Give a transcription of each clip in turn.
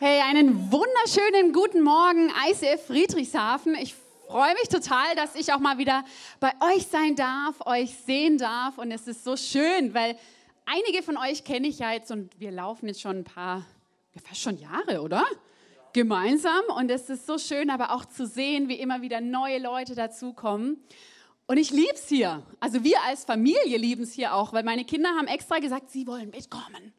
Hey, einen wunderschönen guten Morgen, ICF Friedrichshafen. Ich freue mich total, dass ich auch mal wieder bei euch sein darf, euch sehen darf. Und es ist so schön, weil einige von euch kenne ich ja jetzt und wir laufen jetzt schon ein paar, fast schon Jahre, oder? Gemeinsam. Und es ist so schön, aber auch zu sehen, wie immer wieder neue Leute dazukommen. Und ich liebe es hier. Also wir als Familie lieben es hier auch, weil meine Kinder haben extra gesagt, sie wollen mitkommen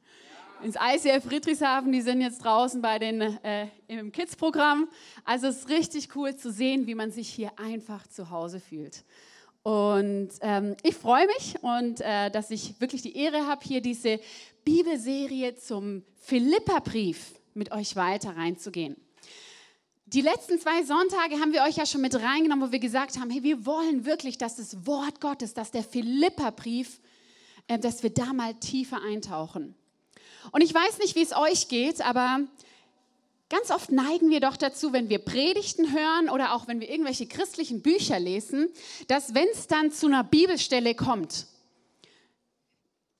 ins ICF Friedrichshafen. Die sind jetzt draußen bei den, äh, im Kids-Programm. Also es ist richtig cool zu sehen, wie man sich hier einfach zu Hause fühlt. Und ähm, ich freue mich und äh, dass ich wirklich die Ehre habe, hier diese Bibelserie zum Philipperbrief mit euch weiter reinzugehen. Die letzten zwei Sonntage haben wir euch ja schon mit reingenommen, wo wir gesagt haben, hey, wir wollen wirklich, dass das Wort Gottes, dass der Philipperbrief, äh, dass wir da mal tiefer eintauchen. Und ich weiß nicht, wie es euch geht, aber ganz oft neigen wir doch dazu, wenn wir Predigten hören oder auch wenn wir irgendwelche christlichen Bücher lesen, dass wenn es dann zu einer Bibelstelle kommt,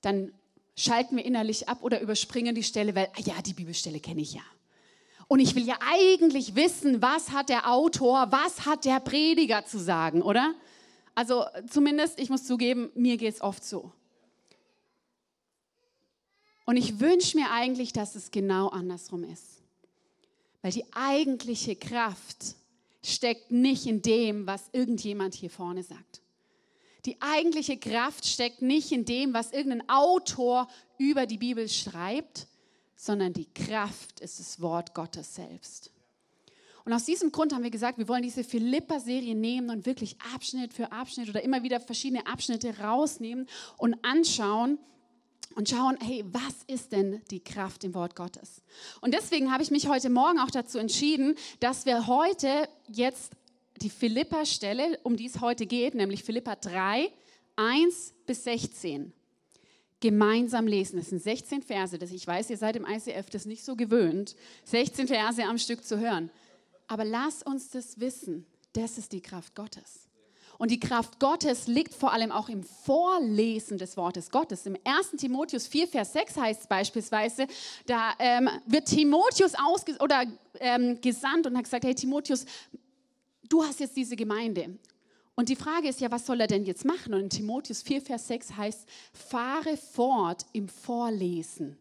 dann schalten wir innerlich ab oder überspringen die Stelle, weil, ah ja, die Bibelstelle kenne ich ja. Und ich will ja eigentlich wissen, was hat der Autor, was hat der Prediger zu sagen, oder? Also zumindest, ich muss zugeben, mir geht es oft so. Und ich wünsche mir eigentlich, dass es genau andersrum ist. Weil die eigentliche Kraft steckt nicht in dem, was irgendjemand hier vorne sagt. Die eigentliche Kraft steckt nicht in dem, was irgendein Autor über die Bibel schreibt, sondern die Kraft ist das Wort Gottes selbst. Und aus diesem Grund haben wir gesagt, wir wollen diese Philippa-Serie nehmen und wirklich Abschnitt für Abschnitt oder immer wieder verschiedene Abschnitte rausnehmen und anschauen, und schauen, hey, was ist denn die Kraft im Wort Gottes? Und deswegen habe ich mich heute Morgen auch dazu entschieden, dass wir heute jetzt die Philippa-Stelle, um die es heute geht, nämlich Philippa 3, 1 bis 16, gemeinsam lesen. Das sind 16 Verse. Das ich weiß, ihr seid im ICF das nicht so gewöhnt, 16 Verse am Stück zu hören. Aber lass uns das wissen. Das ist die Kraft Gottes. Und die Kraft Gottes liegt vor allem auch im Vorlesen des Wortes Gottes. Im 1. Timotheus 4, Vers 6 heißt es beispielsweise, da ähm, wird Timotheus ausge oder, ähm, gesandt und hat gesagt, hey Timotheus, du hast jetzt diese Gemeinde. Und die Frage ist ja, was soll er denn jetzt machen? Und in Timotheus 4, Vers 6 heißt, fahre fort im Vorlesen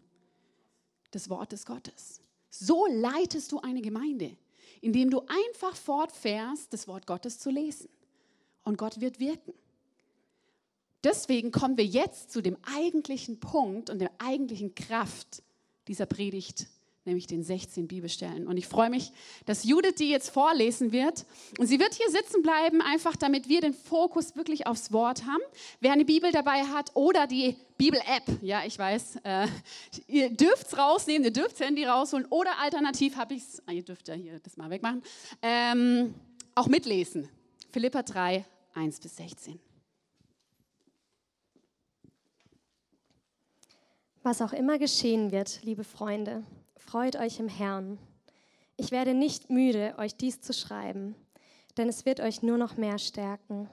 des Wortes Gottes. So leitest du eine Gemeinde, indem du einfach fortfährst, das Wort Gottes zu lesen und Gott wird wirken. Deswegen kommen wir jetzt zu dem eigentlichen Punkt und der eigentlichen Kraft dieser Predigt, nämlich den 16 Bibelstellen. Und ich freue mich, dass Judith die jetzt vorlesen wird. Und sie wird hier sitzen bleiben, einfach damit wir den Fokus wirklich aufs Wort haben. Wer eine Bibel dabei hat oder die Bibel-App, ja, ich weiß, äh, ihr dürft es rausnehmen, ihr dürft das Handy rausholen oder alternativ habe ich es, ah, ihr dürft ja hier das mal wegmachen, ähm, auch mitlesen. Philippa 3, 1 bis 16. Was auch immer geschehen wird, liebe Freunde, freut euch im Herrn. Ich werde nicht müde, euch dies zu schreiben, denn es wird euch nur noch mehr stärken.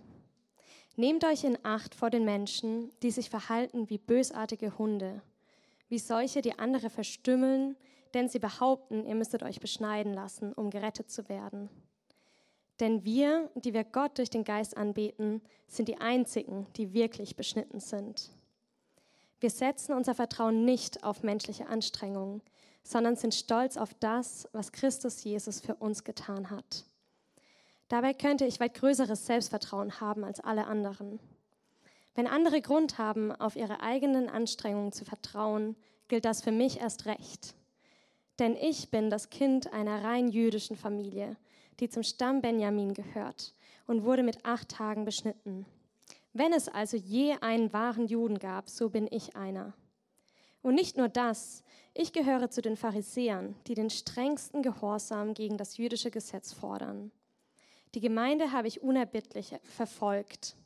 Nehmt euch in Acht vor den Menschen, die sich verhalten wie bösartige Hunde, wie solche, die andere verstümmeln, denn sie behaupten, ihr müsstet euch beschneiden lassen, um gerettet zu werden. Denn wir, die wir Gott durch den Geist anbeten, sind die Einzigen, die wirklich beschnitten sind. Wir setzen unser Vertrauen nicht auf menschliche Anstrengungen, sondern sind stolz auf das, was Christus Jesus für uns getan hat. Dabei könnte ich weit größeres Selbstvertrauen haben als alle anderen. Wenn andere Grund haben, auf ihre eigenen Anstrengungen zu vertrauen, gilt das für mich erst recht. Denn ich bin das Kind einer rein jüdischen Familie die zum Stamm Benjamin gehört und wurde mit acht Tagen beschnitten. Wenn es also je einen wahren Juden gab, so bin ich einer. Und nicht nur das, ich gehöre zu den Pharisäern, die den strengsten Gehorsam gegen das jüdische Gesetz fordern. Die Gemeinde habe ich unerbittlich verfolgt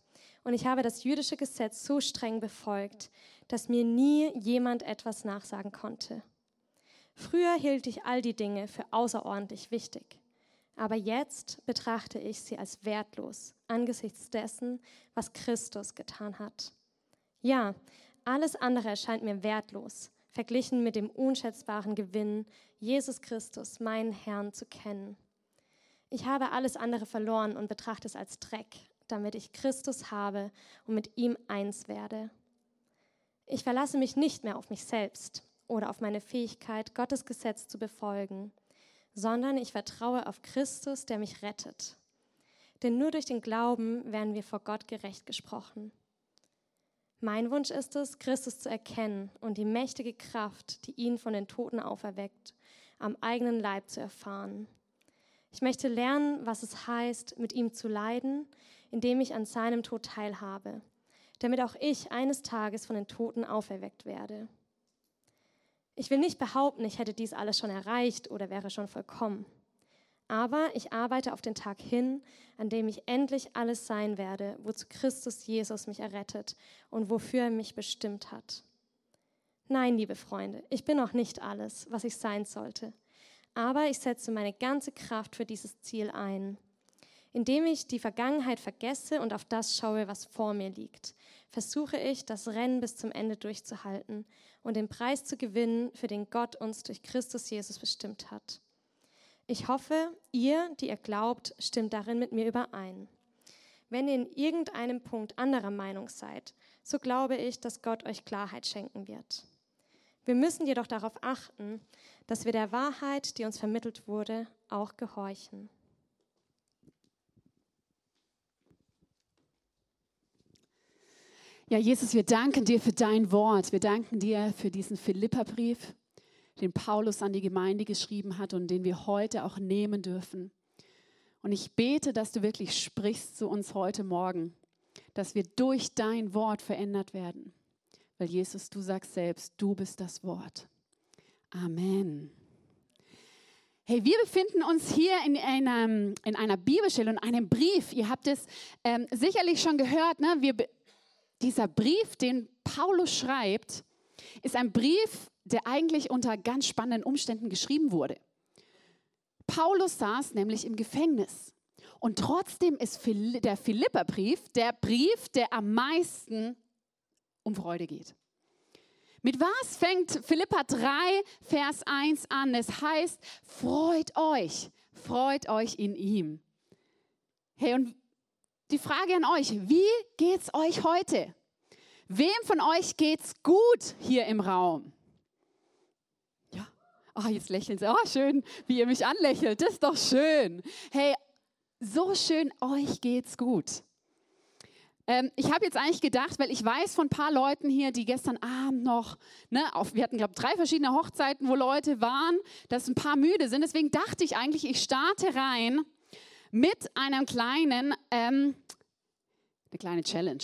und ich habe das jüdische Gesetz so streng befolgt, dass mir nie jemand etwas nachsagen konnte. Früher hielt ich all die Dinge für außerordentlich wichtig aber jetzt betrachte ich sie als wertlos angesichts dessen, was Christus getan hat. Ja, alles andere erscheint mir wertlos, verglichen mit dem unschätzbaren Gewinn, Jesus Christus, meinen Herrn, zu kennen. Ich habe alles andere verloren und betrachte es als Dreck, damit ich Christus habe und mit ihm eins werde. Ich verlasse mich nicht mehr auf mich selbst oder auf meine Fähigkeit, Gottes Gesetz zu befolgen, sondern ich vertraue auf Christus, der mich rettet. Denn nur durch den Glauben werden wir vor Gott gerecht gesprochen. Mein Wunsch ist es, Christus zu erkennen und die mächtige Kraft, die ihn von den Toten auferweckt, am eigenen Leib zu erfahren. Ich möchte lernen, was es heißt, mit ihm zu leiden, indem ich an seinem Tod teilhabe, damit auch ich eines Tages von den Toten auferweckt werde. Ich will nicht behaupten, ich hätte dies alles schon erreicht oder wäre schon vollkommen. Aber ich arbeite auf den Tag hin, an dem ich endlich alles sein werde, wozu Christus Jesus mich errettet und wofür er mich bestimmt hat. Nein, liebe Freunde, ich bin noch nicht alles, was ich sein sollte. Aber ich setze meine ganze Kraft für dieses Ziel ein. Indem ich die Vergangenheit vergesse und auf das schaue, was vor mir liegt, versuche ich, das Rennen bis zum Ende durchzuhalten und den Preis zu gewinnen, für den Gott uns durch Christus Jesus bestimmt hat. Ich hoffe, ihr, die ihr glaubt, stimmt darin mit mir überein. Wenn ihr in irgendeinem Punkt anderer Meinung seid, so glaube ich, dass Gott euch Klarheit schenken wird. Wir müssen jedoch darauf achten, dass wir der Wahrheit, die uns vermittelt wurde, auch gehorchen. Ja, Jesus, wir danken dir für dein Wort. Wir danken dir für diesen Philipperbrief den Paulus an die Gemeinde geschrieben hat und den wir heute auch nehmen dürfen. Und ich bete, dass du wirklich sprichst zu uns heute Morgen, dass wir durch dein Wort verändert werden. Weil Jesus, du sagst selbst, du bist das Wort. Amen. Hey, wir befinden uns hier in, einem, in einer Bibelstelle und einem Brief. Ihr habt es ähm, sicherlich schon gehört. Ne? Wir, dieser Brief, den Paulus schreibt, ist ein Brief, der eigentlich unter ganz spannenden Umständen geschrieben wurde. Paulus saß nämlich im Gefängnis. Und trotzdem ist der Philipperbrief der Brief, der am meisten um Freude geht. Mit was fängt Philippa 3, Vers 1 an? Es heißt, freut euch, freut euch in ihm. Hey, und die Frage an euch, wie geht's euch heute? Wem von euch geht's gut hier im Raum? Oh, jetzt lächeln sie. Oh, schön, wie ihr mich anlächelt. Das ist doch schön. Hey, so schön, euch geht's gut. Ähm, ich habe jetzt eigentlich gedacht, weil ich weiß von ein paar Leuten hier, die gestern Abend noch, ne, auf, wir hatten, glaube ich, drei verschiedene Hochzeiten, wo Leute waren, dass ein paar müde sind. Deswegen dachte ich eigentlich, ich starte rein mit einem kleinen, ähm, eine kleine Challenge.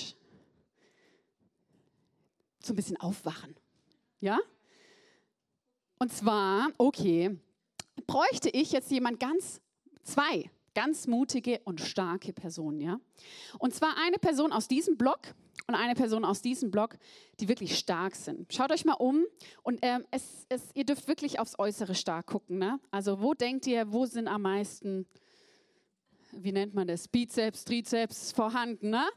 So ein bisschen aufwachen. Ja? Und zwar, okay, bräuchte ich jetzt jemand ganz, zwei ganz mutige und starke Personen, ja? Und zwar eine Person aus diesem Block und eine Person aus diesem Block, die wirklich stark sind. Schaut euch mal um und ähm, es, es, ihr dürft wirklich aufs Äußere stark gucken. Ne? Also wo denkt ihr, wo sind am meisten, wie nennt man das, Bizeps, Trizeps vorhanden? Ne?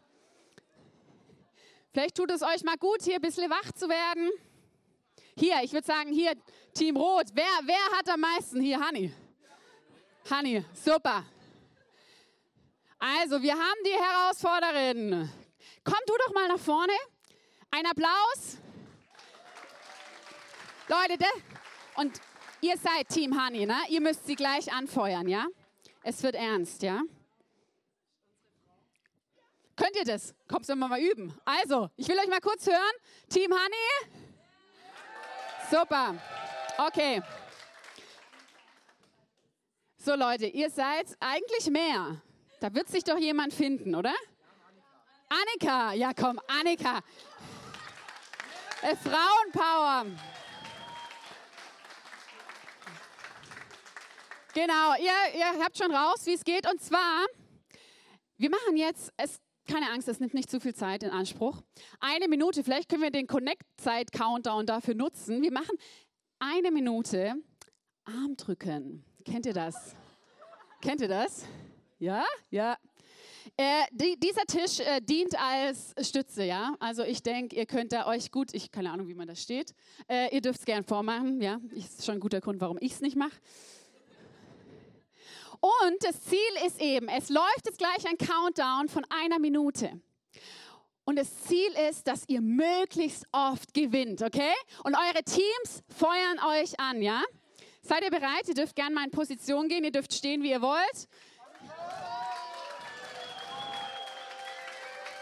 Vielleicht tut es euch mal gut, hier ein bisschen wach zu werden. Hier, ich würde sagen, hier, Team Rot. Wer, wer hat am meisten? Hier, Hanni. Hanni, super. Also, wir haben die Herausforderin. Komm du doch mal nach vorne. Ein Applaus. Leute, und ihr seid Team Hanni, ne? Ihr müsst sie gleich anfeuern, ja? Es wird ernst, ja? Könnt ihr das? Kommst du mal üben. Also, ich will euch mal kurz hören. Team Hanni. Super. Okay. So Leute, ihr seid eigentlich mehr. Da wird sich doch jemand finden, oder? Annika. Ja, komm, Annika. Äh, Frauenpower. Genau, ihr, ihr habt schon raus, wie es geht. Und zwar, wir machen jetzt, es keine Angst, es nimmt nicht zu viel Zeit in Anspruch. Eine Minute, vielleicht können wir den Connect-Zeit-Countdown dafür nutzen. Wir machen eine Minute Armdrücken. Kennt ihr das? Kennt ihr das? Ja? Ja. Äh, die, dieser Tisch äh, dient als Stütze, ja. Also ich denke, ihr könnt da euch gut, ich keine Ahnung, wie man das steht. Äh, ihr dürft es gern vormachen, ja. Ist schon ein guter Grund, warum ich es nicht mache. Und das Ziel ist eben, es läuft jetzt gleich ein Countdown von einer Minute. Und das Ziel ist, dass ihr möglichst oft gewinnt, okay? Und eure Teams feuern euch an, ja? Seid ihr bereit? Ihr dürft gerne mal in Position gehen, ihr dürft stehen, wie ihr wollt.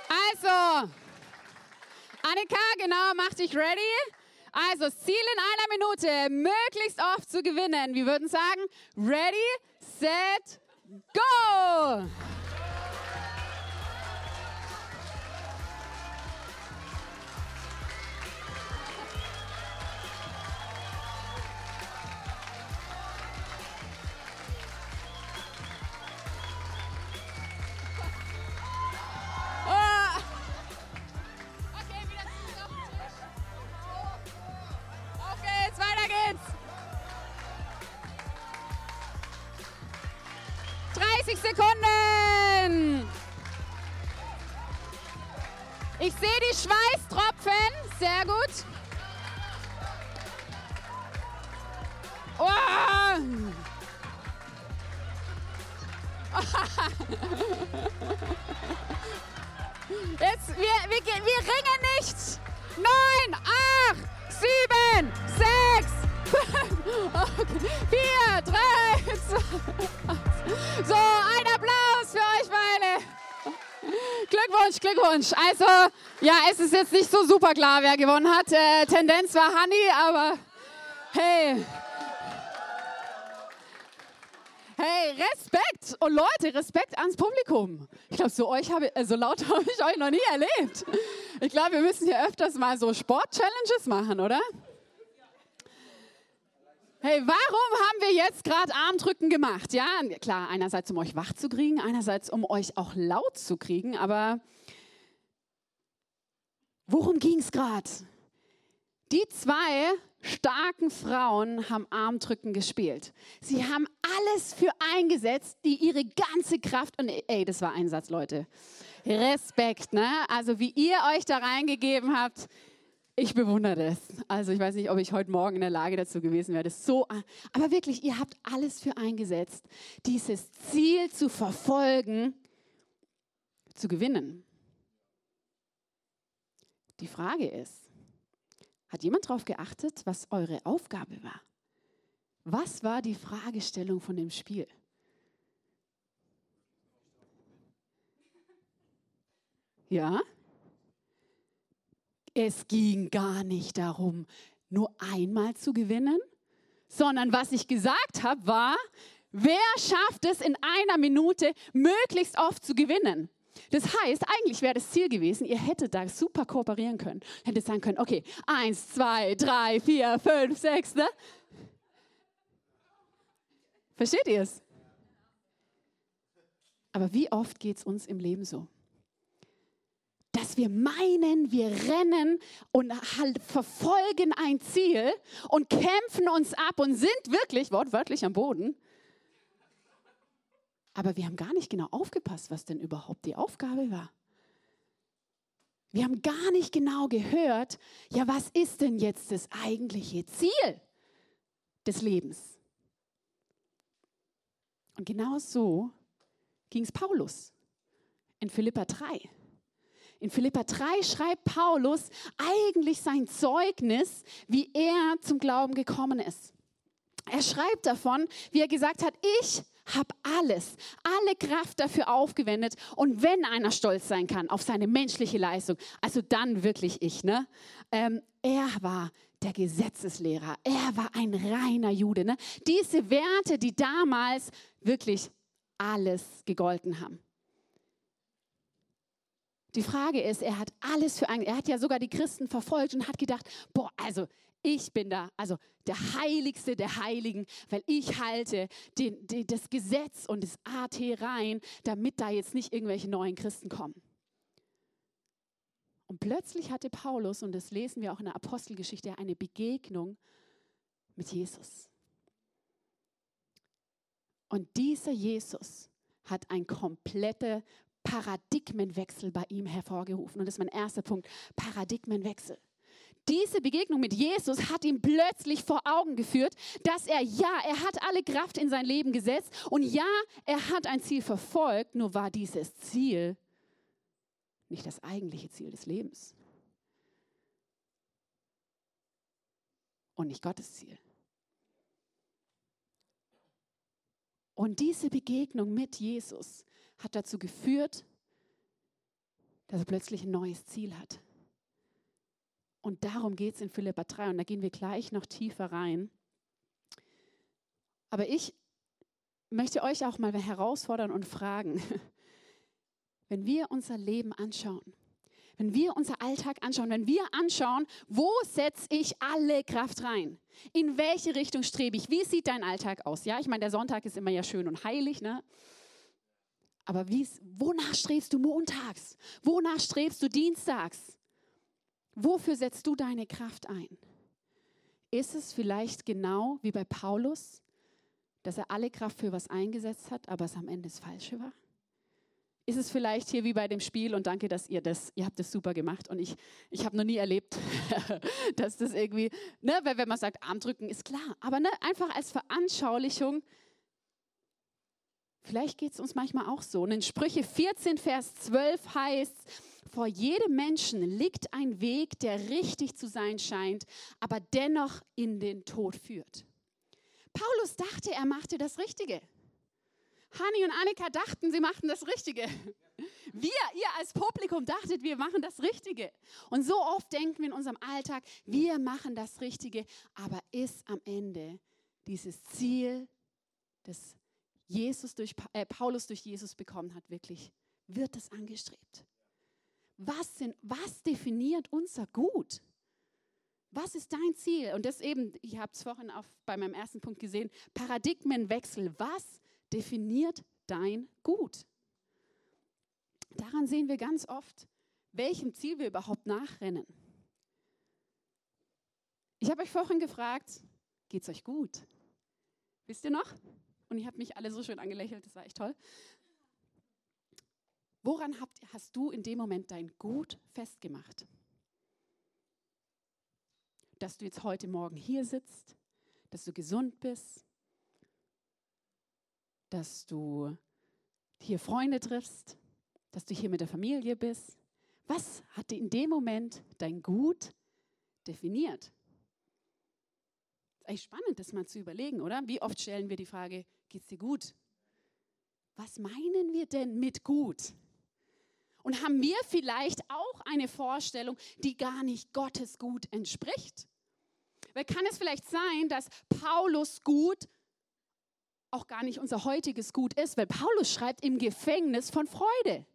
Also, Annika, genau, mach dich ready. Also, Ziel in einer Minute, möglichst oft zu gewinnen. Wir würden sagen, ready, set, go! Sechs, fünf, vier, drei, zwei. So, ein Applaus für euch beide. Glückwunsch, Glückwunsch. Also, ja, es ist jetzt nicht so super klar, wer gewonnen hat. Äh, Tendenz war Hanni, aber hey. Hey, Respekt! Und Leute, Respekt ans Publikum. Ich glaube, so, euch habe, äh, so laut habe ich euch noch nie erlebt. Ich glaube, wir müssen hier öfters mal so Sport-Challenges machen, oder? Hey, warum haben wir jetzt gerade Armdrücken gemacht? Ja, klar, einerseits um euch wach zu kriegen, einerseits um euch auch laut zu kriegen, aber worum ging es gerade? Die zwei starken Frauen haben Armdrücken gespielt. Sie haben alles für eingesetzt, die ihre ganze Kraft und ey, das war Einsatz, Leute. Respekt, ne? Also wie ihr euch da reingegeben habt, ich bewundere das. Also ich weiß nicht, ob ich heute Morgen in der Lage dazu gewesen wäre. Das so, aber wirklich, ihr habt alles für eingesetzt, dieses Ziel zu verfolgen, zu gewinnen. Die Frage ist, hat jemand darauf geachtet, was eure Aufgabe war? Was war die Fragestellung von dem Spiel? Ja? Es ging gar nicht darum, nur einmal zu gewinnen, sondern was ich gesagt habe, war, wer schafft es in einer Minute möglichst oft zu gewinnen? Das heißt, eigentlich wäre das Ziel gewesen, ihr hättet da super kooperieren können. Hättet sagen können, okay, eins, zwei, drei, vier, fünf, sechs, ne? Versteht ihr es? Aber wie oft geht es uns im Leben so? Dass wir meinen, wir rennen und verfolgen ein Ziel und kämpfen uns ab und sind wirklich wortwörtlich am Boden. Aber wir haben gar nicht genau aufgepasst, was denn überhaupt die Aufgabe war. Wir haben gar nicht genau gehört, ja, was ist denn jetzt das eigentliche Ziel des Lebens? Und genau so ging es Paulus in Philippa 3. In Philippa 3 schreibt Paulus eigentlich sein Zeugnis, wie er zum Glauben gekommen ist. Er schreibt davon, wie er gesagt hat, ich habe alles, alle Kraft dafür aufgewendet. Und wenn einer stolz sein kann auf seine menschliche Leistung, also dann wirklich ich. Ne? Ähm, er war der Gesetzeslehrer, er war ein reiner Jude. Ne? Diese Werte, die damals wirklich alles gegolten haben. Die Frage ist, er hat alles für einen, er hat ja sogar die Christen verfolgt und hat gedacht, boah, also ich bin da, also der Heiligste der Heiligen, weil ich halte den, den, das Gesetz und das AT rein, damit da jetzt nicht irgendwelche neuen Christen kommen. Und plötzlich hatte Paulus, und das lesen wir auch in der Apostelgeschichte, eine Begegnung mit Jesus. Und dieser Jesus hat ein kompletter Paradigmenwechsel bei ihm hervorgerufen. Und das ist mein erster Punkt, Paradigmenwechsel. Diese Begegnung mit Jesus hat ihm plötzlich vor Augen geführt, dass er, ja, er hat alle Kraft in sein Leben gesetzt und ja, er hat ein Ziel verfolgt, nur war dieses Ziel nicht das eigentliche Ziel des Lebens und nicht Gottes Ziel. Und diese Begegnung mit Jesus hat dazu geführt, dass er plötzlich ein neues Ziel hat. Und darum geht es in Philippa 3 und da gehen wir gleich noch tiefer rein. Aber ich möchte euch auch mal herausfordern und fragen, wenn wir unser Leben anschauen, wenn wir unser Alltag anschauen, wenn wir anschauen, wo setze ich alle Kraft rein? In welche Richtung strebe ich? Wie sieht dein Alltag aus? Ja, ich meine, der Sonntag ist immer ja schön und heilig, ne? Aber wonach strebst du montags? Wonach strebst du dienstags? Wofür setzt du deine Kraft ein? Ist es vielleicht genau wie bei Paulus, dass er alle Kraft für was eingesetzt hat, aber es am Ende das Falsche war? ist es vielleicht hier wie bei dem Spiel und danke, dass ihr das, ihr habt das super gemacht und ich, ich habe noch nie erlebt, dass das irgendwie, ne, wenn man sagt, Arm drücken ist klar, aber ne, einfach als Veranschaulichung, vielleicht geht es uns manchmal auch so. Und in Sprüche 14, Vers 12 heißt, vor jedem Menschen liegt ein Weg, der richtig zu sein scheint, aber dennoch in den Tod führt. Paulus dachte, er machte das Richtige. Hanni und Annika dachten, sie machten das Richtige. Wir, ihr als Publikum dachtet, wir machen das Richtige. Und so oft denken wir in unserem Alltag, wir machen das Richtige, aber ist am Ende dieses Ziel, das Jesus durch, äh, Paulus durch Jesus bekommen hat, wirklich, wird es angestrebt? Was, sind, was definiert unser Gut? Was ist dein Ziel? Und das eben, ich habe es vorhin auf, bei meinem ersten Punkt gesehen, Paradigmenwechsel. Was definiert dein Gut. Daran sehen wir ganz oft, welchem Ziel wir überhaupt nachrennen. Ich habe euch vorhin gefragt, geht es euch gut? Wisst ihr noch? Und ihr habt mich alle so schön angelächelt, das war echt toll. Woran habt, hast du in dem Moment dein Gut festgemacht? Dass du jetzt heute Morgen hier sitzt, dass du gesund bist, dass du hier Freunde triffst, dass du hier mit der Familie bist. Was hat in dem Moment dein Gut definiert? Ist eigentlich spannend, das mal zu überlegen, oder? Wie oft stellen wir die Frage, geht's dir gut? Was meinen wir denn mit gut? Und haben wir vielleicht auch eine Vorstellung, die gar nicht Gottes Gut entspricht? Weil kann es vielleicht sein, dass Paulus Gut auch gar nicht unser heutiges Gut ist, weil Paulus schreibt im Gefängnis von Freude.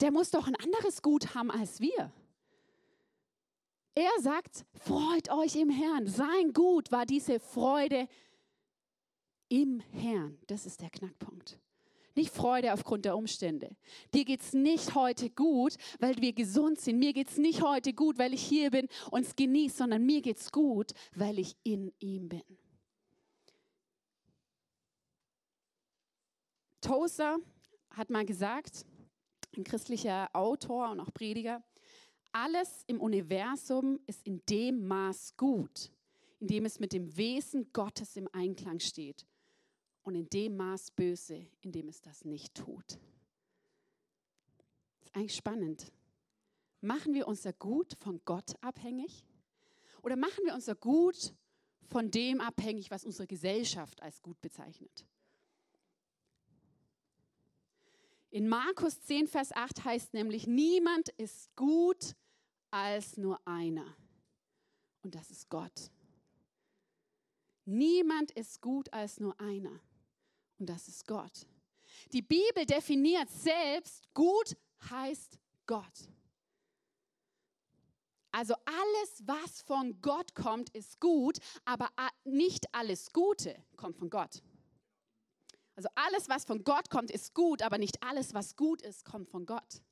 Der muss doch ein anderes Gut haben als wir. Er sagt, freut euch im Herrn. Sein Gut war diese Freude im Herrn. Das ist der Knackpunkt. Nicht Freude aufgrund der Umstände. Dir geht es nicht heute gut, weil wir gesund sind. Mir geht es nicht heute gut, weil ich hier bin und es genieße, sondern mir geht es gut, weil ich in ihm bin. Tozer hat mal gesagt, ein christlicher Autor und auch Prediger, alles im Universum ist in dem Maß gut, in dem es mit dem Wesen Gottes im Einklang steht und in dem Maß böse, in dem es das nicht tut. Das ist eigentlich spannend. Machen wir unser Gut von Gott abhängig? Oder machen wir unser Gut von dem abhängig, was unsere Gesellschaft als gut bezeichnet? In Markus 10, Vers 8 heißt nämlich, niemand ist gut als nur einer. Und das ist Gott. Niemand ist gut als nur einer. Und das ist Gott. Die Bibel definiert selbst, gut heißt Gott. Also alles, was von Gott kommt, ist gut, aber nicht alles Gute kommt von Gott. Also alles, was von Gott kommt, ist gut, aber nicht alles, was gut ist, kommt von Gott.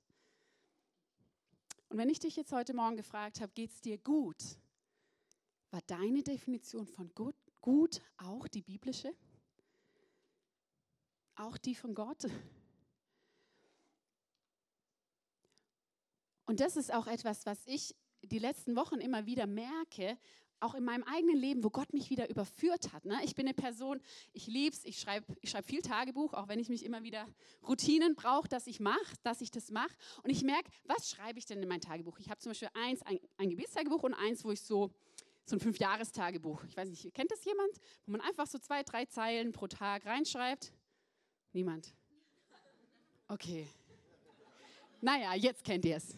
Und wenn ich dich jetzt heute Morgen gefragt habe, geht es dir gut? War deine Definition von gut, gut auch die biblische? Auch die von Gott? Und das ist auch etwas, was ich die letzten Wochen immer wieder merke, auch in meinem eigenen Leben, wo Gott mich wieder überführt hat. Ne? Ich bin eine Person, ich liebe es, ich schreibe ich schreib viel Tagebuch, auch wenn ich mich immer wieder Routinen brauche, dass ich mache, dass ich das mache. Und ich merke, was schreibe ich denn in mein Tagebuch? Ich habe zum Beispiel eins, ein, ein Gebetstagebuch und eins, wo ich so, so ein Fünfjahrestagebuch, ich weiß nicht, kennt das jemand? Wo man einfach so zwei, drei Zeilen pro Tag reinschreibt? Niemand? Okay. Naja, jetzt kennt ihr es.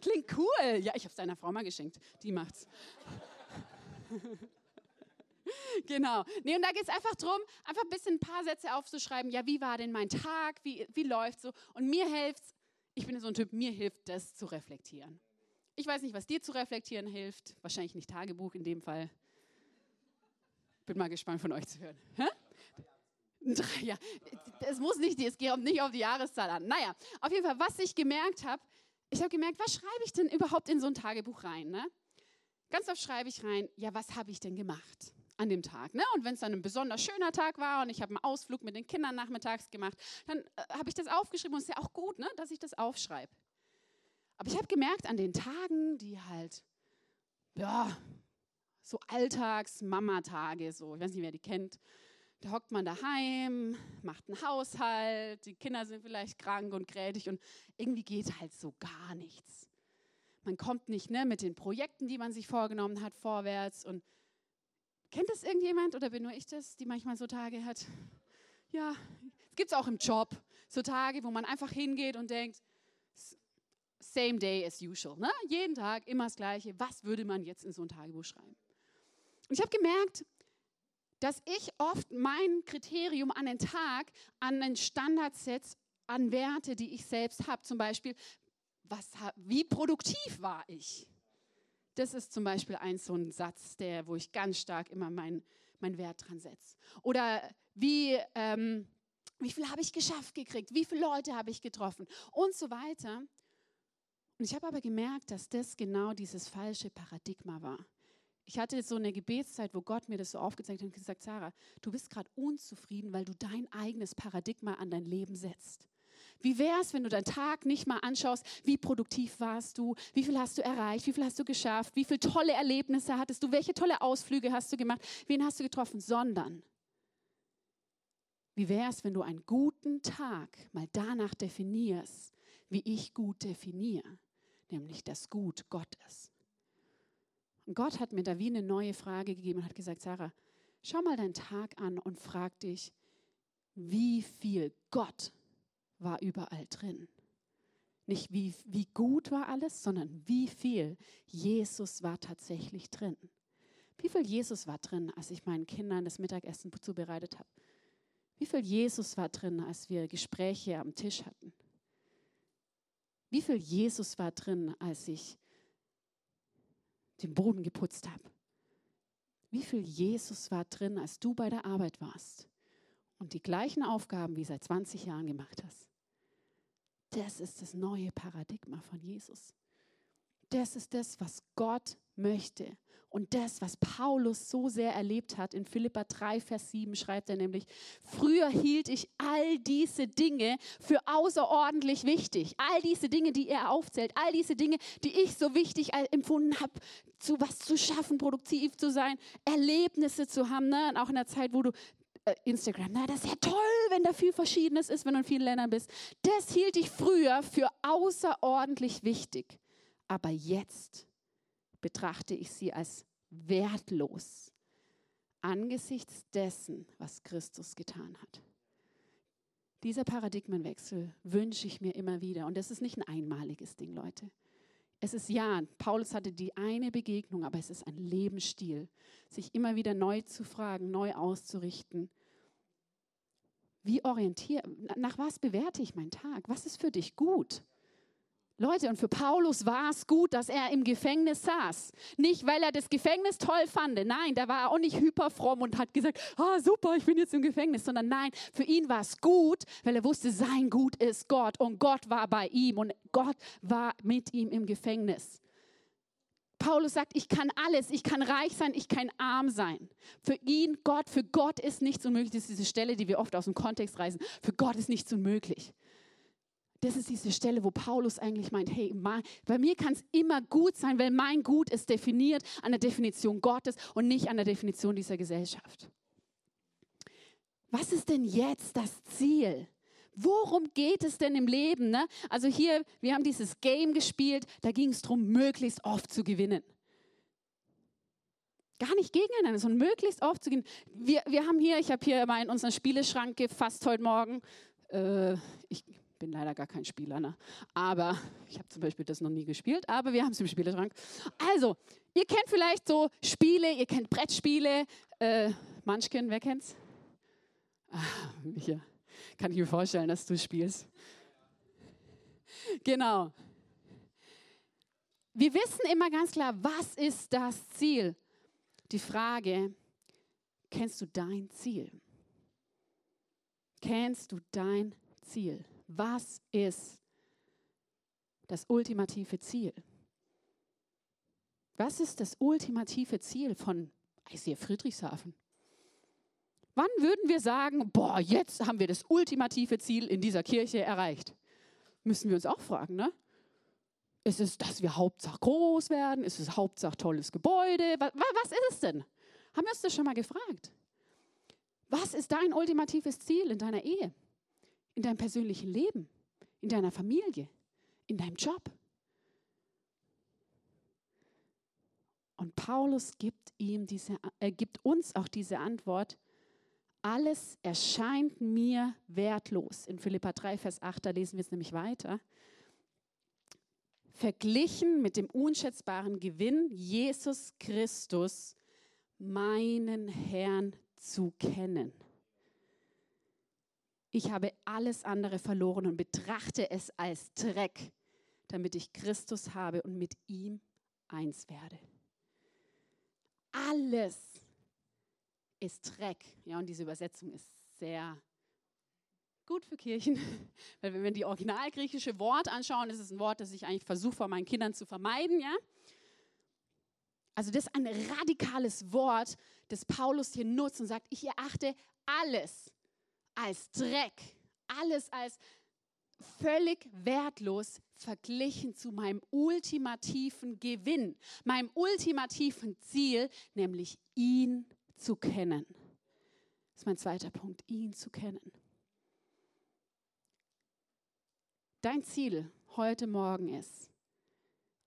Klingt cool. Ja, ich habe es deiner Frau mal geschenkt. Die macht's. genau. Nee, und da geht es einfach darum, einfach ein bisschen ein paar Sätze aufzuschreiben. Ja, wie war denn mein Tag? Wie, wie läuft so? Und mir hilft ich bin so ein Typ, mir hilft das zu reflektieren. Ich weiß nicht, was dir zu reflektieren hilft. Wahrscheinlich nicht Tagebuch in dem Fall. Bin mal gespannt von euch zu hören. Hä? Drei. Es muss nicht, es geht nicht auf die Jahreszahl an. Naja, auf jeden Fall, was ich gemerkt habe, ich habe gemerkt, was schreibe ich denn überhaupt in so ein Tagebuch rein? Ne? Ganz oft schreibe ich rein, ja, was habe ich denn gemacht an dem Tag? Ne? Und wenn es dann ein besonders schöner Tag war und ich habe einen Ausflug mit den Kindern nachmittags gemacht, dann äh, habe ich das aufgeschrieben und es ist ja auch gut, ne, dass ich das aufschreibe. Aber ich habe gemerkt, an den Tagen, die halt, ja, so Alltags-Mama-Tage, so, ich weiß nicht, wer die kennt, da hockt man daheim, macht einen Haushalt, die Kinder sind vielleicht krank und grätig und irgendwie geht halt so gar nichts man kommt nicht ne, mit den Projekten, die man sich vorgenommen hat, vorwärts. Und kennt das irgendjemand oder bin nur ich das, die manchmal so Tage hat? Ja, es gibt es auch im Job, so Tage, wo man einfach hingeht und denkt, same day as usual. Ne? Jeden Tag immer das Gleiche. Was würde man jetzt in so ein Tagebuch schreiben? Und ich habe gemerkt, dass ich oft mein Kriterium an den Tag, an den Standard setze, an Werte, die ich selbst habe. Zum Beispiel, was, wie produktiv war ich? Das ist zum Beispiel ein so ein Satz, der, wo ich ganz stark immer meinen mein Wert dran setze. Oder wie, ähm, wie viel habe ich geschafft gekriegt? Wie viele Leute habe ich getroffen? Und so weiter. Und ich habe aber gemerkt, dass das genau dieses falsche Paradigma war. Ich hatte so eine Gebetszeit, wo Gott mir das so aufgezeigt hat und gesagt, Sarah, du bist gerade unzufrieden, weil du dein eigenes Paradigma an dein Leben setzt. Wie wäre es, wenn du deinen Tag nicht mal anschaust, wie produktiv warst du, wie viel hast du erreicht, wie viel hast du geschafft, wie viele tolle Erlebnisse hattest du, welche tolle Ausflüge hast du gemacht, wen hast du getroffen, sondern wie wäre es, wenn du einen guten Tag mal danach definierst, wie ich gut definiere, nämlich das Gut Gottes. Und Gott hat mir da wie eine neue Frage gegeben und hat gesagt, Sarah, schau mal deinen Tag an und frag dich, wie viel Gott war überall drin. Nicht wie, wie gut war alles, sondern wie viel Jesus war tatsächlich drin. Wie viel Jesus war drin, als ich meinen Kindern das Mittagessen zubereitet habe? Wie viel Jesus war drin, als wir Gespräche am Tisch hatten? Wie viel Jesus war drin, als ich den Boden geputzt habe? Wie viel Jesus war drin, als du bei der Arbeit warst und die gleichen Aufgaben wie seit 20 Jahren gemacht hast? Das ist das neue Paradigma von Jesus. Das ist das, was Gott möchte. Und das, was Paulus so sehr erlebt hat, in Philippa 3, Vers 7 schreibt er nämlich, früher hielt ich all diese Dinge für außerordentlich wichtig. All diese Dinge, die er aufzählt, all diese Dinge, die ich so wichtig empfunden habe, zu was zu schaffen, produktiv zu sein, Erlebnisse zu haben. Ne? Und auch in der Zeit, wo du äh, Instagram, na, das ist ja toll, wenn da viel Verschiedenes ist, wenn du in vielen Ländern bist. Das hielt ich früher für außerordentlich wichtig. Aber jetzt betrachte ich sie als wertlos angesichts dessen, was Christus getan hat. Dieser Paradigmenwechsel wünsche ich mir immer wieder. Und das ist nicht ein einmaliges Ding, Leute. Es ist ja, Paulus hatte die eine Begegnung, aber es ist ein Lebensstil, sich immer wieder neu zu fragen, neu auszurichten. Wie orientiere, nach was bewerte ich meinen Tag? Was ist für dich gut? Leute, und für Paulus war es gut, dass er im Gefängnis saß. Nicht, weil er das Gefängnis toll fand. Nein, da war er auch nicht hyperfromm und hat gesagt, ah, super, ich bin jetzt im Gefängnis. Sondern nein, für ihn war es gut, weil er wusste, sein Gut ist Gott und Gott war bei ihm und Gott war mit ihm im Gefängnis. Paulus sagt, ich kann alles, ich kann reich sein, ich kann arm sein. Für ihn, Gott, für Gott ist nichts unmöglich. Das ist diese Stelle, die wir oft aus dem Kontext reißen. Für Gott ist nichts unmöglich. Das ist diese Stelle, wo Paulus eigentlich meint, hey, bei mir kann es immer gut sein, weil mein Gut ist definiert an der Definition Gottes und nicht an der Definition dieser Gesellschaft. Was ist denn jetzt das Ziel? Worum geht es denn im Leben? Ne? Also hier, wir haben dieses Game gespielt, da ging es darum, möglichst oft zu gewinnen. Gar nicht gegeneinander, sondern möglichst oft zu gewinnen. Wir, wir haben hier, ich habe hier mal in unseren Spieleschrank gefasst heute Morgen. Äh, ich bin leider gar kein Spieler, ne? aber ich habe zum Beispiel das noch nie gespielt, aber wir haben es im Spieleschrank. Also, ihr kennt vielleicht so Spiele, ihr kennt Brettspiele. Äh, Munchkin, wer kennt's? Ah, Micha. Kann ich mir vorstellen, dass du spielst. Genau. Wir wissen immer ganz klar, was ist das Ziel? Die Frage, kennst du dein Ziel? Kennst du dein Ziel? Was ist das ultimative Ziel? Was ist das ultimative Ziel von ICF Friedrichshafen? Wann würden wir sagen, boah, jetzt haben wir das ultimative Ziel in dieser Kirche erreicht? Müssen wir uns auch fragen, ne? Ist es, dass wir Hauptsache groß werden? Ist es Hauptsache tolles Gebäude? Was, was ist es denn? Haben wir uns das schon mal gefragt? Was ist dein ultimatives Ziel in deiner Ehe, in deinem persönlichen Leben, in deiner Familie, in deinem Job? Und Paulus gibt, ihm diese, äh, gibt uns auch diese Antwort, alles erscheint mir wertlos. In Philippa 3, Vers 8, da lesen wir es nämlich weiter. Verglichen mit dem unschätzbaren Gewinn, Jesus Christus, meinen Herrn, zu kennen. Ich habe alles andere verloren und betrachte es als Dreck, damit ich Christus habe und mit ihm eins werde. Alles ist Dreck. Ja, und diese Übersetzung ist sehr gut für Kirchen, weil wenn wir die originalgriechische Wort anschauen, ist es ein Wort, das ich eigentlich versuche, vor meinen Kindern zu vermeiden. Ja? Also das ist ein radikales Wort, das Paulus hier nutzt und sagt, ich erachte alles als Dreck, alles als völlig wertlos verglichen zu meinem ultimativen Gewinn, meinem ultimativen Ziel, nämlich ihn zu kennen. Das ist mein zweiter Punkt, ihn zu kennen. Dein Ziel heute Morgen ist,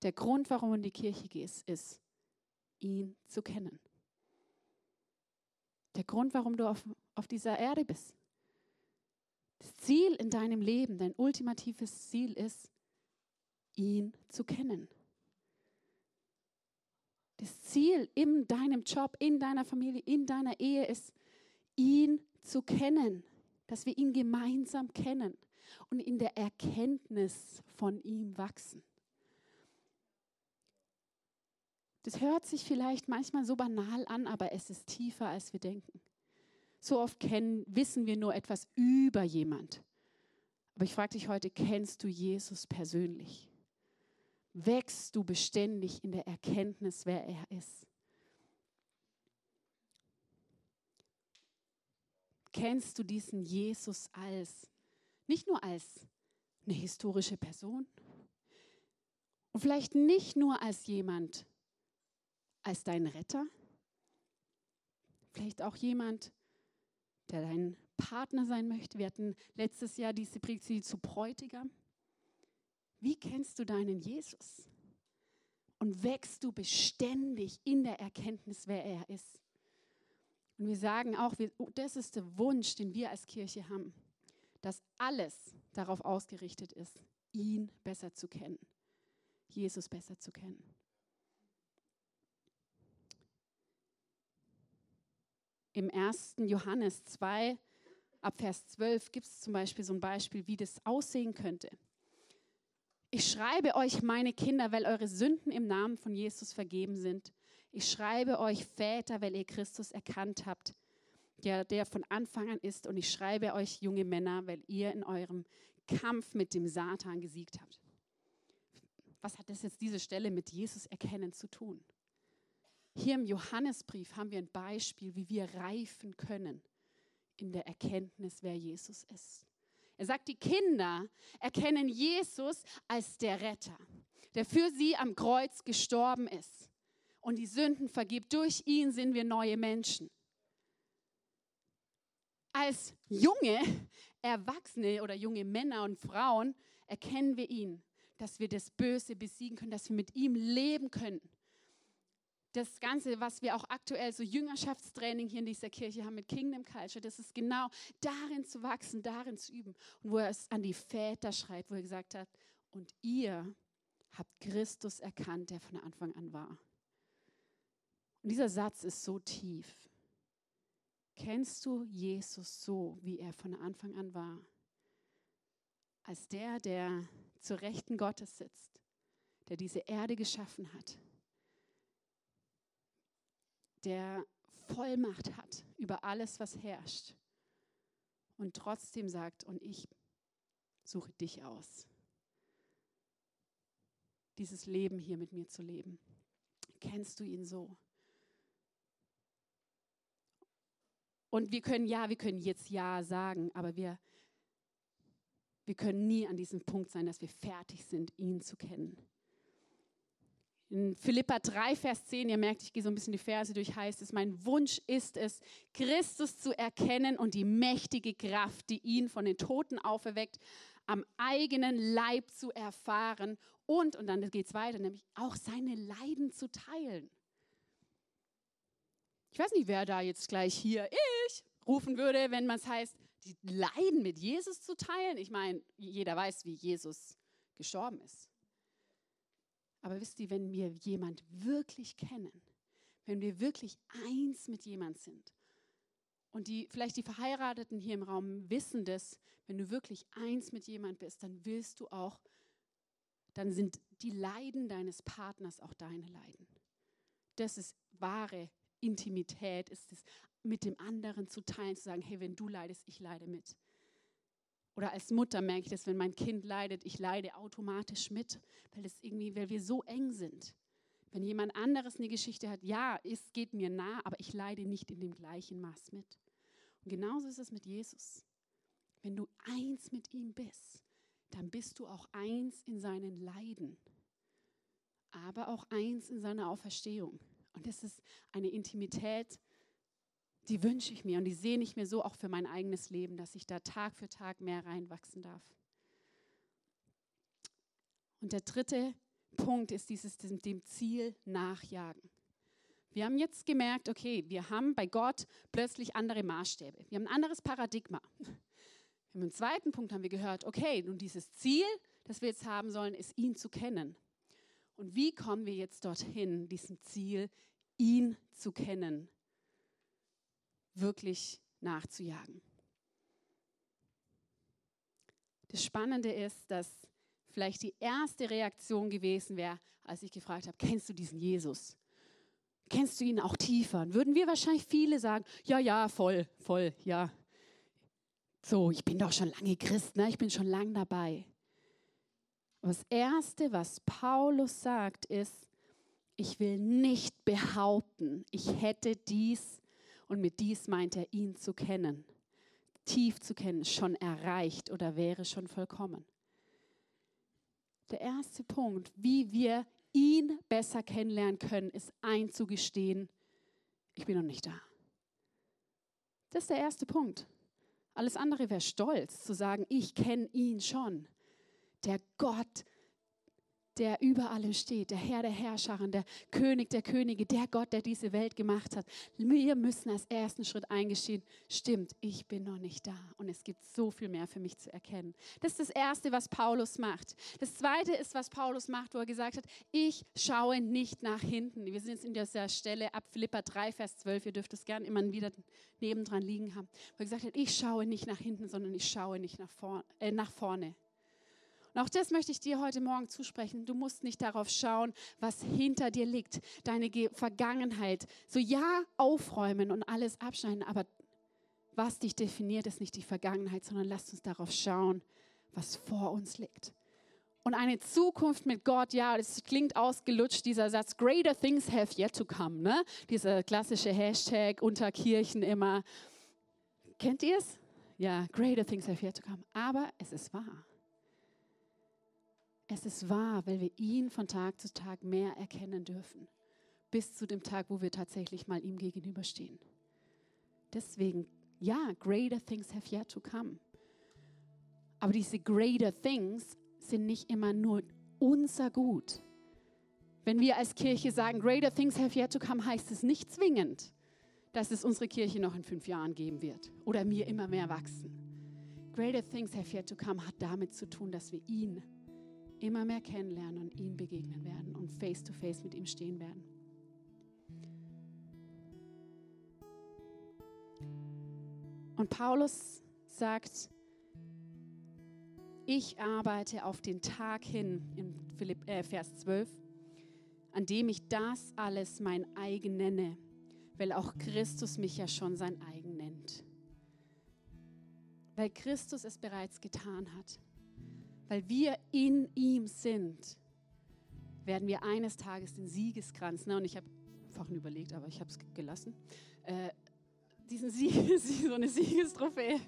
der Grund, warum du in die Kirche gehst, ist, ihn zu kennen. Der Grund, warum du auf, auf dieser Erde bist. Das Ziel in deinem Leben, dein ultimatives Ziel ist, ihn zu kennen. Das Ziel in deinem Job, in deiner Familie, in deiner Ehe ist, ihn zu kennen, dass wir ihn gemeinsam kennen und in der Erkenntnis von ihm wachsen. Das hört sich vielleicht manchmal so banal an, aber es ist tiefer, als wir denken. So oft kennen, wissen wir nur etwas über jemand. Aber ich frage dich heute, kennst du Jesus persönlich? wächst du beständig in der Erkenntnis, wer er ist. Kennst du diesen Jesus als, nicht nur als eine historische Person und vielleicht nicht nur als jemand, als dein Retter, vielleicht auch jemand, der dein Partner sein möchte. Wir hatten letztes Jahr diese Predigt zu Bräutigam. Wie kennst du deinen Jesus? Und wächst du beständig in der Erkenntnis, wer er ist? Und wir sagen auch, oh, das ist der Wunsch, den wir als Kirche haben, dass alles darauf ausgerichtet ist, ihn besser zu kennen, Jesus besser zu kennen. Im 1. Johannes 2, ab Vers 12, gibt es zum Beispiel so ein Beispiel, wie das aussehen könnte. Ich schreibe euch, meine Kinder, weil eure Sünden im Namen von Jesus vergeben sind. Ich schreibe euch, Väter, weil ihr Christus erkannt habt, der, der von Anfang an ist. Und ich schreibe euch, junge Männer, weil ihr in eurem Kampf mit dem Satan gesiegt habt. Was hat das jetzt diese Stelle mit Jesus erkennen zu tun? Hier im Johannesbrief haben wir ein Beispiel, wie wir reifen können in der Erkenntnis, wer Jesus ist Er sagt, die Kinder erkennen Jesus als der Retter, der für sie am Kreuz gestorben ist und die Sünden vergibt. Durch ihn sind wir neue Menschen. Als junge Erwachsene oder junge Männer und Frauen erkennen wir ihn, dass wir das Böse besiegen können, dass wir mit ihm leben können das Ganze, was wir auch aktuell so Jüngerschaftstraining hier in dieser Kirche haben mit Kingdom Culture, das ist genau darin zu wachsen, darin zu üben. Und wo er es an die Väter schreibt, wo er gesagt hat, und ihr habt Christus erkannt, der von Anfang an war. Und dieser Satz ist so tief. Kennst du Jesus so, wie er von Anfang an war? Als der, der zur Rechten Gottes sitzt, der diese Erde geschaffen hat, der Vollmacht hat über alles, was herrscht und trotzdem sagt, und ich suche dich aus, dieses Leben hier mit mir zu leben. Kennst du ihn so? Und wir können ja, wir können jetzt ja sagen, aber wir, wir können nie an diesem Punkt sein, dass wir fertig sind, ihn zu kennen. In Philippa 3, Vers 10, ihr merkt, ich gehe so ein bisschen die Verse durch, heißt es, mein Wunsch ist es, Christus zu erkennen und die mächtige Kraft, die ihn von den Toten auferweckt, am eigenen Leib zu erfahren und, und dann geht es weiter, nämlich auch seine Leiden zu teilen. Ich weiß nicht, wer da jetzt gleich hier ich rufen würde, wenn man es heißt, die Leiden mit Jesus zu teilen. Ich meine, jeder weiß, wie Jesus gestorben ist. Aber wisst ihr, wenn wir jemand wirklich kennen, wenn wir wirklich eins mit jemand sind, und die, vielleicht die Verheirateten hier im Raum wissen das, wenn du wirklich eins mit jemand bist, dann willst du auch, dann sind die Leiden deines Partners auch deine Leiden. Das ist wahre Intimität, ist es mit dem anderen zu teilen, zu sagen, hey, wenn du leidest, ich leide mit. Oder als Mutter merke ich das, wenn mein Kind leidet, ich leide automatisch mit, weil, das irgendwie, weil wir so eng sind. Wenn jemand anderes eine Geschichte hat, ja, es geht mir nah, aber ich leide nicht in dem gleichen Maß mit. Und genauso ist es mit Jesus. Wenn du eins mit ihm bist, dann bist du auch eins in seinen Leiden, aber auch eins in seiner Auferstehung. Und das ist eine Intimität, die wünsche ich mir und die sehne ich mir so auch für mein eigenes Leben, dass ich da Tag für Tag mehr reinwachsen darf. Und der dritte Punkt ist dieses dem Ziel nachjagen. Wir haben jetzt gemerkt, okay, wir haben bei Gott plötzlich andere Maßstäbe. Wir haben ein anderes Paradigma. Im zweiten Punkt haben wir gehört, okay, nun dieses Ziel, das wir jetzt haben sollen, ist ihn zu kennen. Und wie kommen wir jetzt dorthin, diesem Ziel, ihn zu kennen? Wirklich nachzujagen. Das Spannende ist, dass vielleicht die erste Reaktion gewesen wäre, als ich gefragt habe, kennst du diesen Jesus? Kennst du ihn auch tiefer? würden wir wahrscheinlich viele sagen, ja, ja, voll, voll, ja. So, ich bin doch schon lange Christ, ne? ich bin schon lange dabei. Das Erste, was Paulus sagt, ist, ich will nicht behaupten, ich hätte dies und mit dies meint er, ihn zu kennen, tief zu kennen, schon erreicht oder wäre schon vollkommen. Der erste Punkt, wie wir ihn besser kennenlernen können, ist einzugestehen, ich bin noch nicht da. Das ist der erste Punkt. Alles andere wäre stolz zu sagen, ich kenne ihn schon. Der Gott, der über allem steht, der Herr der Herrscher, der König der Könige, der Gott, der diese Welt gemacht hat. Wir müssen als ersten Schritt eingestehen, stimmt, ich bin noch nicht da und es gibt so viel mehr für mich zu erkennen. Das ist das Erste, was Paulus macht. Das Zweite ist, was Paulus macht, wo er gesagt hat, ich schaue nicht nach hinten. Wir sind jetzt in dieser Stelle ab Philippa 3, Vers 12, ihr dürft es gerne immer wieder nebendran liegen haben, wo er gesagt hat, ich schaue nicht nach hinten, sondern ich schaue nicht nach, vor, äh, nach vorne. Und auch das möchte ich dir heute Morgen zusprechen. Du musst nicht darauf schauen, was hinter dir liegt, deine Vergangenheit. So ja, aufräumen und alles abschneiden, aber was dich definiert, ist nicht die Vergangenheit, sondern lasst uns darauf schauen, was vor uns liegt. Und eine Zukunft mit Gott, ja, das klingt ausgelutscht, dieser Satz, greater things have yet to come, ne? Dieser klassische Hashtag unter Kirchen immer. Kennt ihr es? ja, greater things have yet to come. Aber es ist wahr. Es ist wahr, weil wir ihn von Tag zu Tag mehr erkennen dürfen. Bis zu dem Tag, wo wir tatsächlich mal ihm gegenüberstehen. Deswegen, ja, greater things have yet to come. Aber diese greater things sind nicht immer nur unser Gut. Wenn wir als Kirche sagen, greater things have yet to come, heißt es nicht zwingend, dass es unsere Kirche noch in fünf Jahren geben wird oder mir immer mehr wachsen. Greater things have yet to come hat damit zu tun, dass wir ihn immer mehr kennenlernen und ihm begegnen werden und face to face mit ihm stehen werden. Und Paulus sagt, ich arbeite auf den Tag hin, in Philipp, äh, Vers 12, an dem ich das alles mein eigen nenne weil auch Christus mich ja schon sein eigen nennt. Weil Christus es bereits getan hat. Weil wir in ihm sind, werden wir eines Tages den Siegeskranz, ne, und ich habe vorhin überlegt, aber ich habe es gelassen, äh, diesen Sieg, so eine Siegestrophäe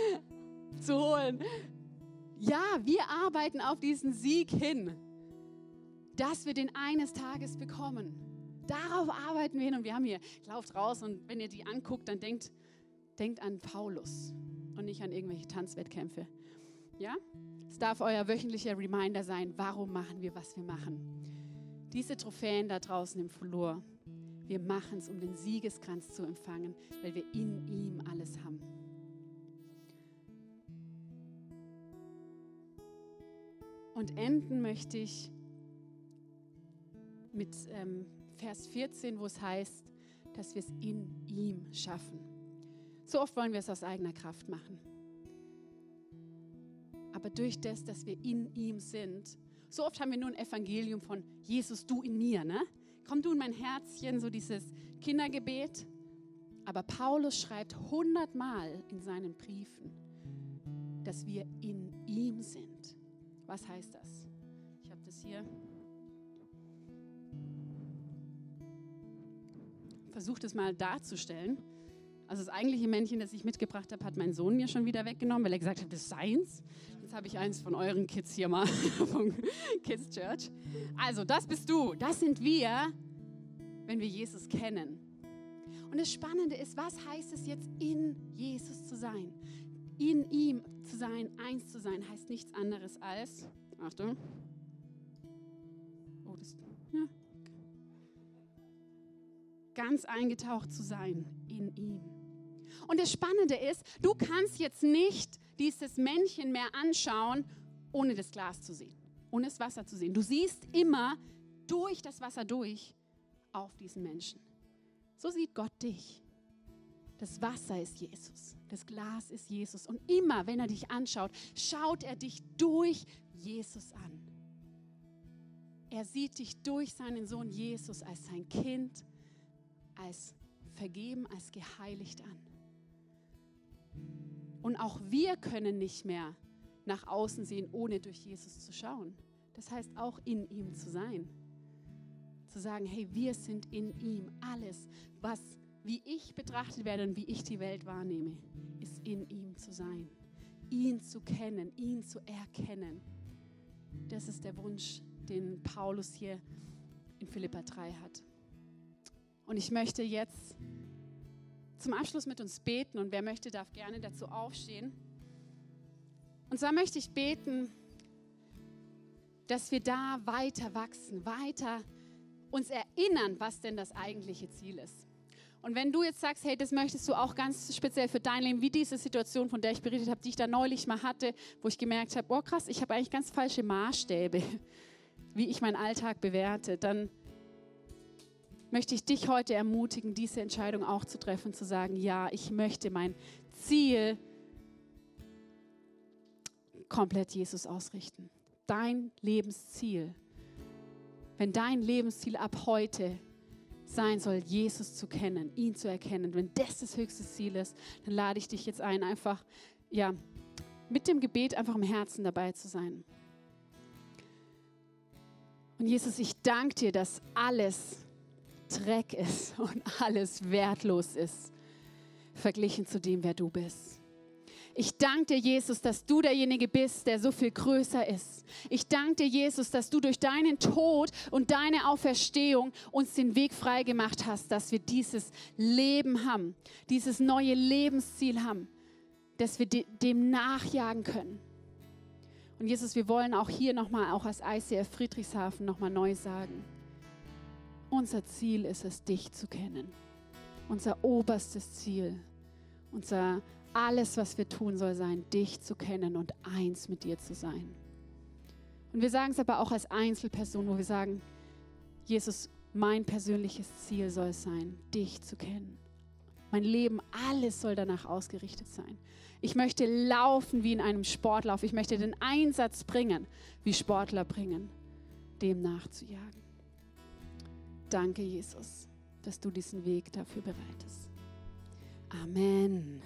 zu holen. Ja, wir arbeiten auf diesen Sieg hin, dass wir den eines Tages bekommen. Darauf arbeiten wir hin und wir haben hier, lauft raus und wenn ihr die anguckt, dann denkt, denkt an Paulus und nicht an irgendwelche Tanzwettkämpfe. Ja? Es darf euer wöchentlicher Reminder sein, warum machen wir, was wir machen. Diese Trophäen da draußen im Flur, wir machen es, um den Siegeskranz zu empfangen, weil wir in ihm alles haben. Und enden möchte ich mit ähm, Vers 14, wo es heißt, dass wir es in ihm schaffen. So oft wollen wir es aus eigener Kraft machen. Aber durch das, dass wir in ihm sind, so oft haben wir nur ein Evangelium von Jesus, du in mir, ne? Komm du in mein Herzchen, so dieses Kindergebet. Aber Paulus schreibt hundertmal in seinen Briefen, dass wir in ihm sind. Was heißt das? Ich habe das hier. versucht es mal darzustellen. Also das eigentliche Männchen, das ich mitgebracht habe, hat mein Sohn mir schon wieder weggenommen, weil er gesagt hat, das ist seins. Jetzt habe ich eins von euren Kids hier mal vom Kids Church. Also das bist du, das sind wir, wenn wir Jesus kennen. Und das Spannende ist, was heißt es jetzt in Jesus zu sein? In ihm zu sein, eins zu sein, heißt nichts anderes als, Achtung, oh, das, ja, ganz eingetaucht zu sein in ihm. Und das Spannende ist, du kannst jetzt nicht dieses Männchen mehr anschauen, ohne das Glas zu sehen, ohne das Wasser zu sehen. Du siehst immer durch das Wasser durch auf diesen Menschen. So sieht Gott dich. Das Wasser ist Jesus, das Glas ist Jesus. Und immer, wenn er dich anschaut, schaut er dich durch Jesus an. Er sieht dich durch seinen Sohn Jesus als sein Kind, als vergeben, als geheiligt an. Und auch wir können nicht mehr nach außen sehen, ohne durch Jesus zu schauen. Das heißt auch in ihm zu sein. Zu sagen, hey, wir sind in ihm. Alles, was wie ich betrachtet werde und wie ich die Welt wahrnehme, ist in ihm zu sein. Ihn zu kennen, ihn zu erkennen. Das ist der Wunsch, den Paulus hier in Philippa 3 hat. Und ich möchte jetzt zum Abschluss mit uns beten und wer möchte, darf gerne dazu aufstehen. Und zwar möchte ich beten, dass wir da weiter wachsen, weiter uns erinnern, was denn das eigentliche Ziel ist. Und wenn du jetzt sagst, hey, das möchtest du auch ganz speziell für dein Leben, wie diese Situation, von der ich berichtet habe, die ich da neulich mal hatte, wo ich gemerkt habe, oh krass, ich habe eigentlich ganz falsche Maßstäbe, wie ich meinen Alltag bewerte, dann möchte ich dich heute ermutigen, diese Entscheidung auch zu treffen, zu sagen, ja, ich möchte mein Ziel komplett Jesus ausrichten. Dein Lebensziel. Wenn dein Lebensziel ab heute sein soll, Jesus zu kennen, ihn zu erkennen, wenn das das höchste Ziel ist, dann lade ich dich jetzt ein, einfach ja, mit dem Gebet einfach im Herzen dabei zu sein. Und Jesus, ich danke dir, dass alles, Dreck ist und alles wertlos ist, verglichen zu dem, wer du bist. Ich danke dir, Jesus, dass du derjenige bist, der so viel größer ist. Ich danke dir, Jesus, dass du durch deinen Tod und deine Auferstehung uns den Weg frei gemacht hast, dass wir dieses Leben haben, dieses neue Lebensziel haben, dass wir dem nachjagen können. Und Jesus, wir wollen auch hier nochmal, auch als ICF Friedrichshafen nochmal neu sagen. Unser Ziel ist es, dich zu kennen. Unser oberstes Ziel, unser alles, was wir tun, soll sein, dich zu kennen und eins mit dir zu sein. Und wir sagen es aber auch als Einzelperson, wo wir sagen, Jesus, mein persönliches Ziel soll es sein, dich zu kennen. Mein Leben, alles soll danach ausgerichtet sein. Ich möchte laufen wie in einem Sportlauf. Ich möchte den Einsatz bringen, wie Sportler bringen, dem nachzujagen. Danke, Jesus, dass du diesen Weg dafür bereitest. Amen.